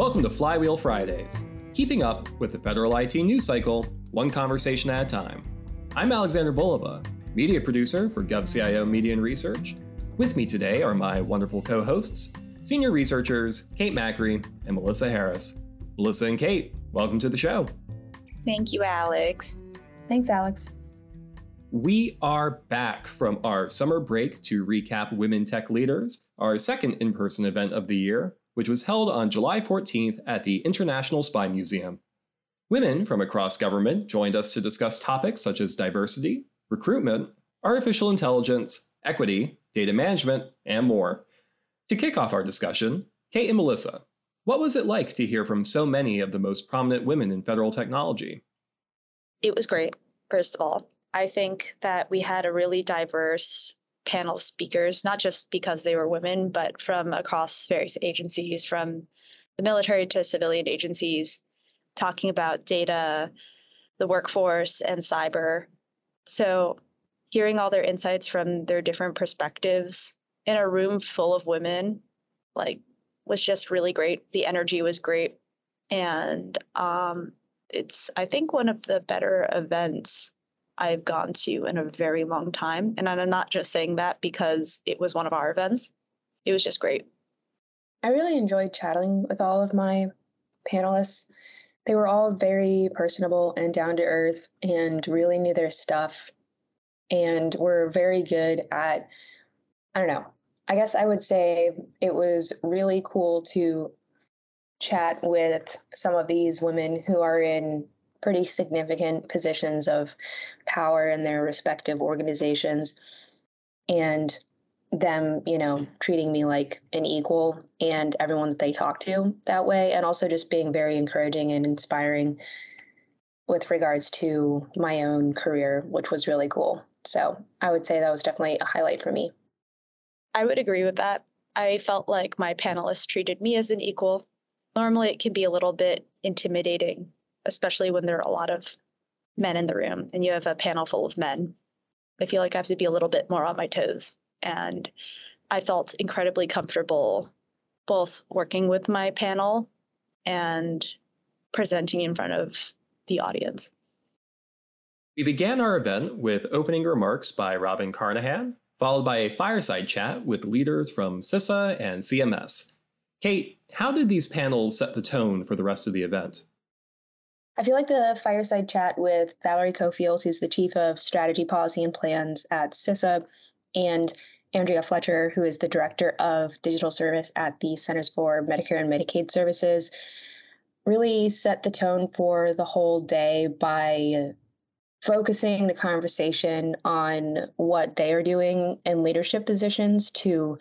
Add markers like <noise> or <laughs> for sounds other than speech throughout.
Welcome to Flywheel Fridays, keeping up with the federal IT news cycle, one conversation at a time. I'm Alexander Bulova, media producer for GovCIO Media and Research. With me today are my wonderful co hosts, senior researchers Kate Macri and Melissa Harris. Melissa and Kate, welcome to the show. Thank you, Alex. Thanks, Alex. We are back from our summer break to recap Women Tech Leaders, our second in person event of the year, which was held on July 14th at the International Spy Museum. Women from across government joined us to discuss topics such as diversity, recruitment, artificial intelligence, equity, data management, and more. To kick off our discussion, Kate and Melissa, what was it like to hear from so many of the most prominent women in federal technology? It was great, first of all. I think that we had a really diverse panel of speakers, not just because they were women, but from across various agencies, from the military to civilian agencies, talking about data, the workforce, and cyber. So, hearing all their insights from their different perspectives in a room full of women, like, was just really great. The energy was great. And um, it's, I think, one of the better events I've gone to in a very long time. And I'm not just saying that because it was one of our events, it was just great. I really enjoyed chatting with all of my panelists. They were all very personable and down to earth and really knew their stuff and were very good at, I don't know, I guess I would say it was really cool to chat with some of these women who are in pretty significant positions of power in their respective organizations and them, you know, treating me like an equal and everyone that they talk to that way, and also just being very encouraging and inspiring with regards to my own career, which was really cool. So I would say that was definitely a highlight for me. I would agree with that. I felt like my panelists treated me as an equal. Normally, it can be a little bit intimidating especially when there are a lot of men in the room and you have a panel full of men. I feel like I have to be a little bit more on my toes. And I felt incredibly comfortable both working with my panel and presenting in front of the audience. We began our event with opening remarks by Robin Carnahan, followed by a fireside chat with leaders from CISA and CMS. Kate, how did these panels set the tone for the rest of the event? I feel like the fireside chat with Valerie Cofield, who's the chief of strategy, policy, and plans at CISA, and Andrea Fletcher, who is the director of digital service at the Centers for Medicare and Medicaid Services, really set the tone for the whole day by focusing the conversation on what they are doing in leadership positions to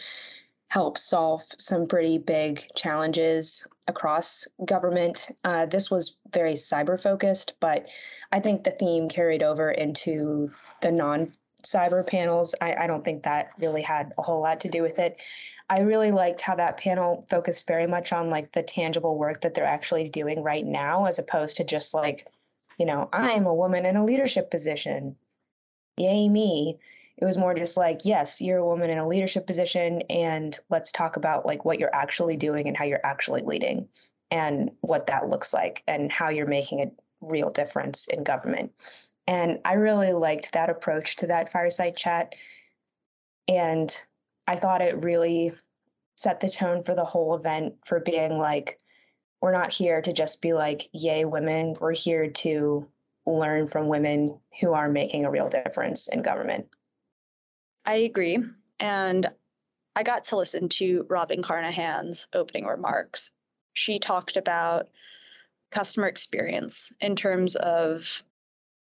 help solve some pretty big challenges across government. Uh, this was very cyber focused, but I think the theme carried over into the non cyber panels. I, I, don't think that really had a whole lot to do with it. I really liked how that panel focused very much on like the tangible work that they're actually doing right now, as opposed to just like, you know, I'm a woman in a leadership position. Yay, me it was more just like yes you're a woman in a leadership position and let's talk about like what you're actually doing and how you're actually leading and what that looks like and how you're making a real difference in government. And i really liked that approach to that fireside chat. And i thought it really set the tone for the whole event for being like we're not here to just be like yay women. We're here to learn from women who are making a real difference in government I agree. And I got to listen to Robin Carnahan's opening remarks. She talked about customer experience in terms of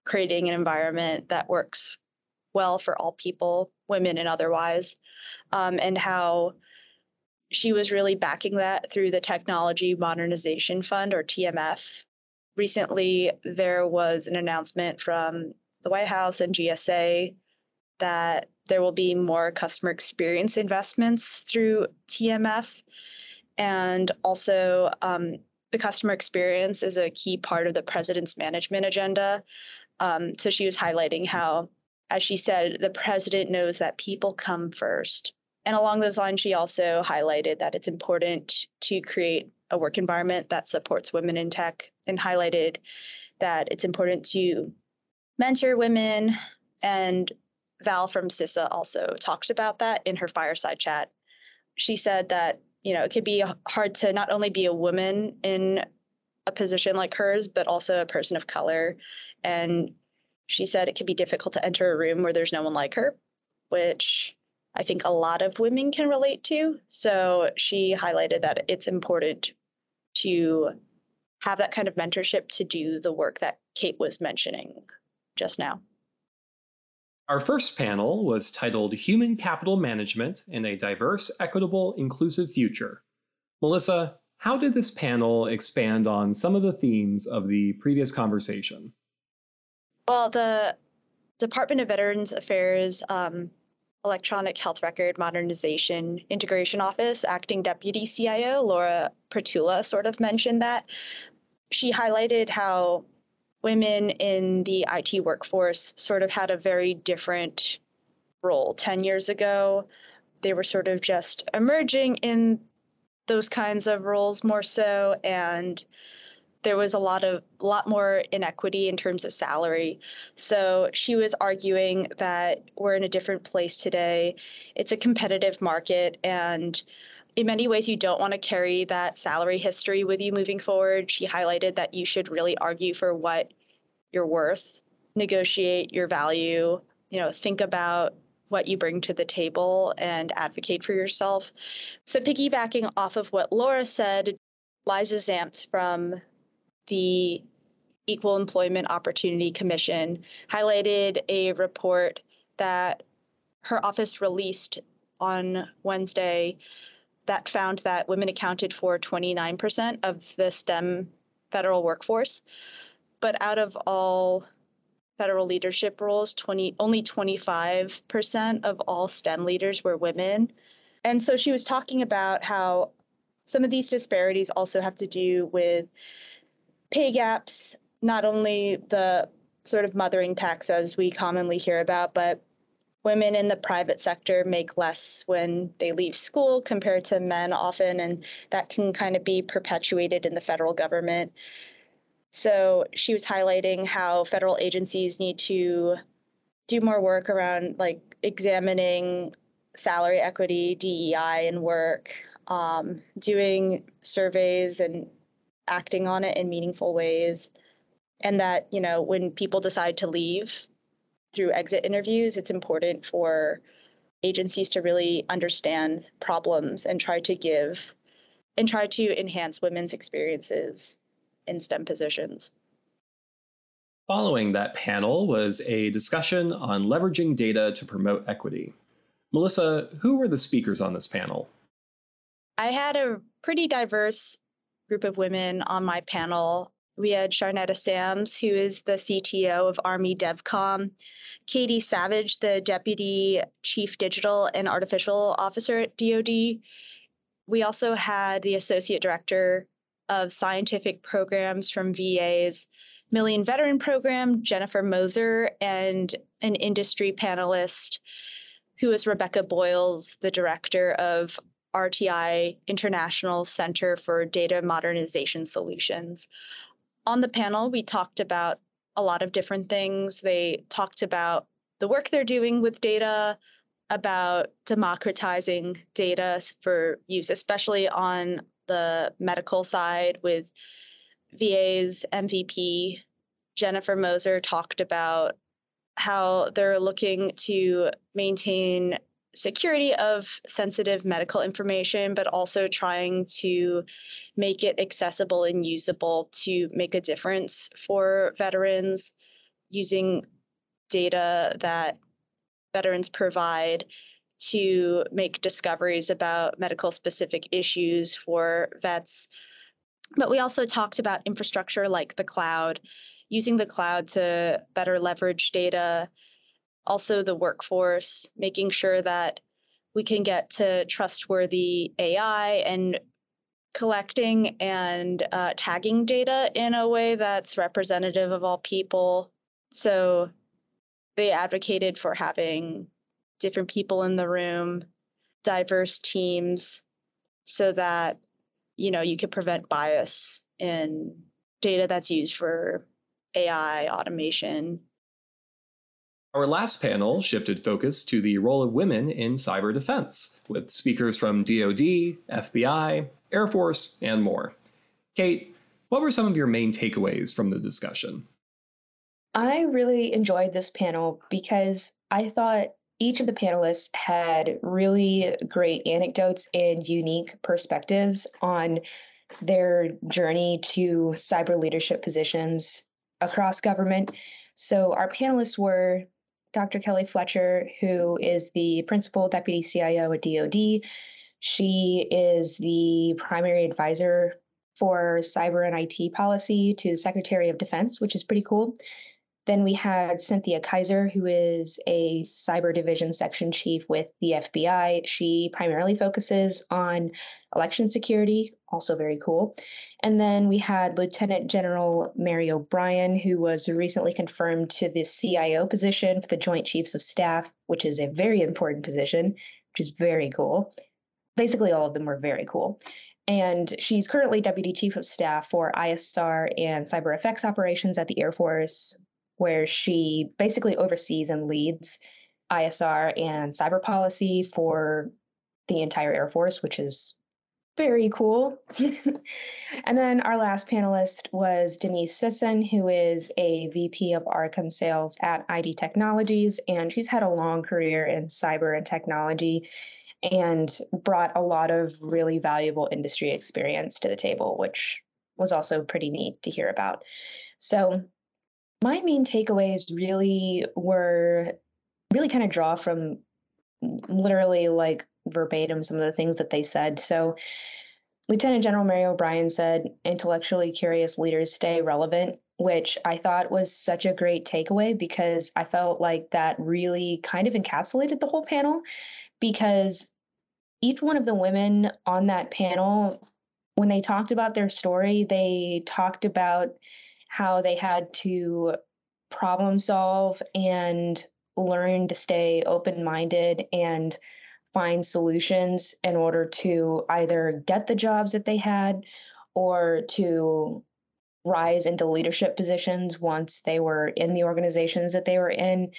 creating an environment that works well for all people, women and otherwise, um, and how she was really backing that through the Technology Modernization Fund or TMF. Recently, there was an announcement from the White House and GSA that there will be more customer experience investments through TMF. And also, um, the customer experience is a key part of the president's management agenda. Um, so she was highlighting how, as she said, the president knows that people come first. And along those lines, she also highlighted that it's important to create a work environment that supports women in tech and highlighted that it's important to mentor women. And Val from CISA also talked about that in her fireside chat. She said that, you know, it could be hard to not only be a woman in a position like hers, but also a person of color. And she said it could be difficult to enter a room where there's no one like her, which I think a lot of women can relate to. So she highlighted that it's important to have that kind of mentorship to do the work that Kate was mentioning just now. Our first panel was titled Human Capital Management in a Diverse, Equitable, Inclusive Future. Melissa, how did this panel expand on some of the themes of the previous conversation? Well, the Department of Veterans Affairs um, Electronic Health Record Modernization Integration Office, acting deputy CIO, Laura Prietula, sort of mentioned that. She highlighted how women in the IT workforce sort of had a very different role 10 years ago. They were sort of just emerging in those kinds of roles more so and there was a lot of lot more inequity in terms of salary. So she was arguing that we're in a different place today. It's a competitive market and in many ways you don't want to carry that salary history with you moving forward. She highlighted that you should really argue for what you're worth, negotiate your value, you know, think about what you bring to the table and advocate for yourself. So, piggybacking off of what Laura said, Liza Zampt from the Equal Employment Opportunity Commission highlighted a report that her office released on Wednesday that found that women accounted for 29% of the STEM federal workforce. But out of all federal leadership roles, 20 only 25% of all STEM leaders were women. And so she was talking about how some of these disparities also have to do with pay gaps, not only the sort of mothering tax as we commonly hear about, but women in the private sector make less when they leave school compared to men often, and that can kind of be perpetuated in the federal government. So she was highlighting how federal agencies need to do more work around like examining salary equity, DEI in work, um, doing surveys and acting on it in meaningful ways. And that, you know, when people decide to leave through exit interviews, it's important for agencies to really understand problems and try to give and try to enhance women's experiences in STEM positions. Following that panel was a discussion on leveraging data to promote equity. Melissa, who were the speakers on this panel? I had a pretty diverse group of women on my panel. We had Sharnetta Sams, who is the CTO of Army DevCom, Katie Savage, the Deputy Chief Digital and Artificial Officer at DoD. We also had the Associate Director of scientific programs from VA's Million Veteran Program, Jennifer Moser, and an industry panelist who is Rebecca Boyles, the director of RTI International Center for Data Modernization Solutions. On the panel, we talked about a lot of different things. They talked about the work they're doing with data, about democratizing data for use, especially on the medical side with VA's MVP. Jennifer Moser talked about how they're looking to maintain security of sensitive medical information, but also trying to make it accessible and usable to make a difference for veterans using data that veterans provide to make discoveries about medical specific issues for vets. But we also talked about infrastructure like the cloud, using the cloud to better leverage data, also the workforce, making sure that we can get to trustworthy AI and collecting and uh, tagging data in a way that's representative of all people. So they advocated for having different people in the room diverse teams so that you know you could prevent bias in data that's used for AI automation. Our last panel shifted focus to the role of women in cyber defense, with speakers from DoD, FBI, Air Force, and more. Kate, what were some of your main takeaways from the discussion? I really enjoyed this panel because I thought each of the panelists had really great anecdotes and unique perspectives on their journey to cyber leadership positions across government. So, our panelists were Dr. Kelly Fletcher, who is the principal deputy CIO at DoD. She is the primary advisor for cyber and IT policy to the Secretary of Defense, which is pretty cool. Then we had Cynthia Kaiser, who is a cyber division section chief with the FBI. She primarily focuses on election security, also very cool. And then we had Lieutenant General Mary O'Brien, who was recently confirmed to the CIO position for the Joint Chiefs of Staff, which is a very important position, which is very cool. Basically, all of them were very cool. And she's currently Deputy Chief of Staff for ISR and Cyber Effects Operations at the Air Force, where she basically oversees and leads ISR and cyber policy for the entire Air Force, which is very cool. <laughs> and then our last panelist was Denise Sisson, who is a VP of Arcom Sales at ID Technologies, and she's had a long career in cyber and technology and brought a lot of really valuable industry experience to the table, which was also pretty neat to hear about. So my main takeaways really were really kind of draw from literally like verbatim some of the things that they said. So Lieutenant General Mary O'Brien said, intellectually curious leaders stay relevant, which I thought was such a great takeaway because I felt like that really kind of encapsulated the whole panel because each one of the women on that panel, when they talked about their story, they talked about how they had to problem solve and learn to stay open minded and find solutions in order to either get the jobs that they had or to rise into leadership positions once they were in the organizations that they were in.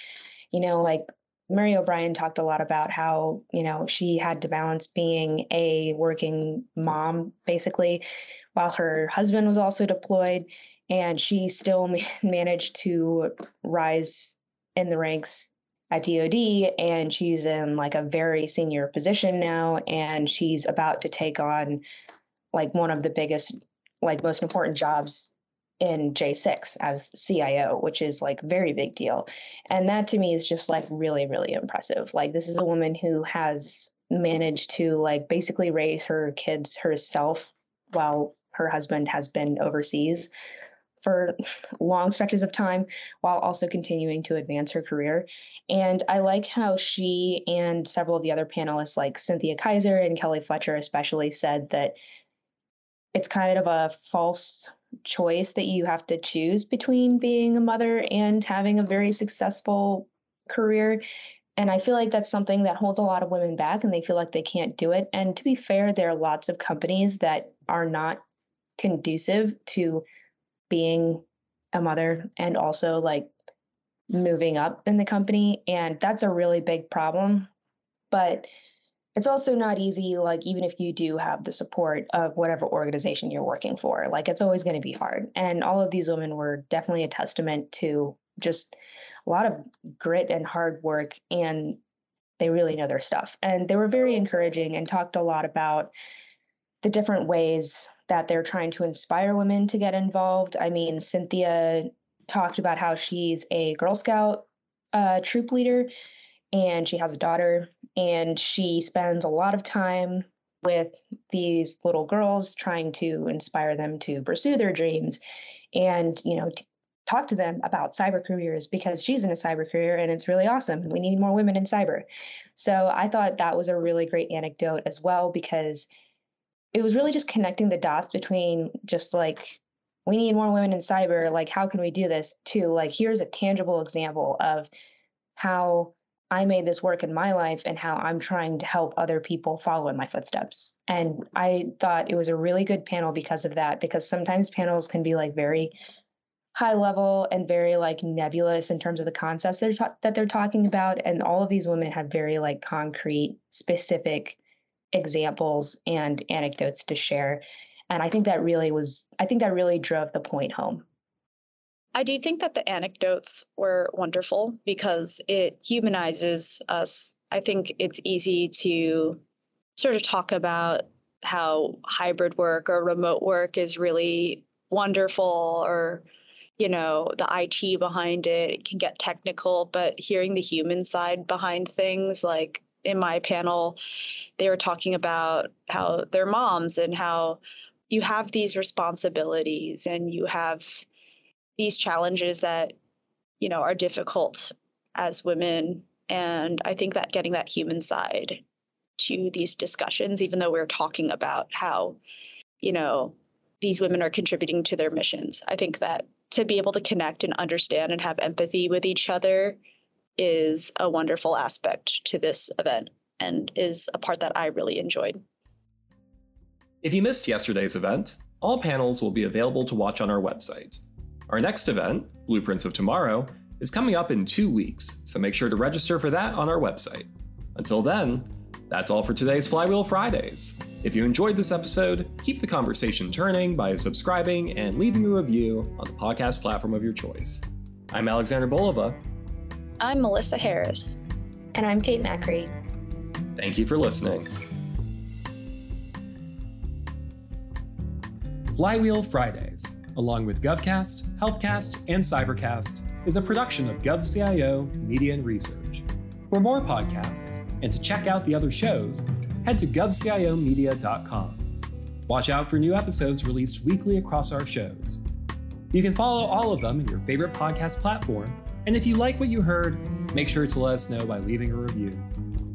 You know, like Mary O'Brien talked a lot about how, you know, she had to balance being a working mom, basically, while her husband was also deployed and she still <laughs> managed to rise in the ranks at DoD and she's in like a very senior position now and she's about to take on like one of the biggest like most important jobs in J6 as CIO, which is like very big deal. And that to me is just like really really impressive. Like this is a woman who has managed to like basically raise her kids herself while her husband has been overseas for long stretches of time while also continuing to advance her career. And I like how she and several of the other panelists, like Cynthia Kaiser and Kelly Fletcher, especially, said that it's kind of a false choice that you have to choose between being a mother and having a very successful career. And I feel like that's something that holds a lot of women back and they feel like they can't do it. And to be fair, there are lots of companies that are not conducive to being a mother and also like moving up in the company. And that's a really big problem. But it's also not easy, like, even if you do have the support of whatever organization you're working for, like, it's always going to be hard. And all of these women were definitely a testament to just a lot of grit and hard work. And they really know their stuff. And they were very encouraging and talked a lot about the different ways that they're trying to inspire women to get involved. I mean, Cynthia talked about how she's a Girl Scout uh, troop leader and she has a daughter, and she spends a lot of time with these little girls trying to inspire them to pursue their dreams and, you know, talk to them about cyber careers because she's in a cyber career and it's really awesome. We need more women in cyber. So I thought that was a really great anecdote as well because it was really just connecting the dots between just like we need more women in cyber like how can we do this to like here's a tangible example of how I made this work in my life and how I'm trying to help other people follow in my footsteps. And I thought it was a really good panel because of that, because sometimes panels can be like very high level and very like nebulous in terms of the concepts they're ta- that they're talking about. And all of these women have very like concrete specific examples and anecdotes to share. And i think that really was i think that really drove the point home I do think that the anecdotes were wonderful because it humanizes us. I think it's easy to sort of talk about how hybrid work or remote work is really wonderful or you know the IT behind it, it can get technical but hearing the human side behind things like in my panel they were talking about how they're moms and how you have these responsibilities and you have these challenges that you know are difficult as women. And i think that getting that human side to these discussions even though we're talking about how you know these women are contributing to their missions i think that to be able to connect and understand and have empathy with each other is a wonderful aspect to this event and is a part that i really enjoyed. If you missed yesterday's event all panels will be available to watch on our website our next event, Blueprints of Tomorrow, is coming up in two weeks, so make sure to register for that on our website. Until then, that's all for today's Flywheel Fridays. If you enjoyed this episode, keep the conversation turning by subscribing and leaving a review on the podcast platform of your choice. I'm Alexander Bulova. I'm Melissa Harris. And I'm Kate Macri. Thank you for listening. Flywheel Fridays along with GovCast, HealthCast, and Cybercast, is a production of GovCIO Media and Research. For more podcasts and to check out the other shows, head to govciomedia.com. Watch out for new episodes released weekly across our shows. You can follow all of them in your favorite podcast platform, and if you like what you heard, make sure to let us know by leaving a review.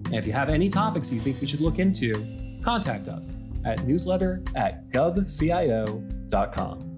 And if you have any topics you think we should look into, contact us at newsletter at govcio.com.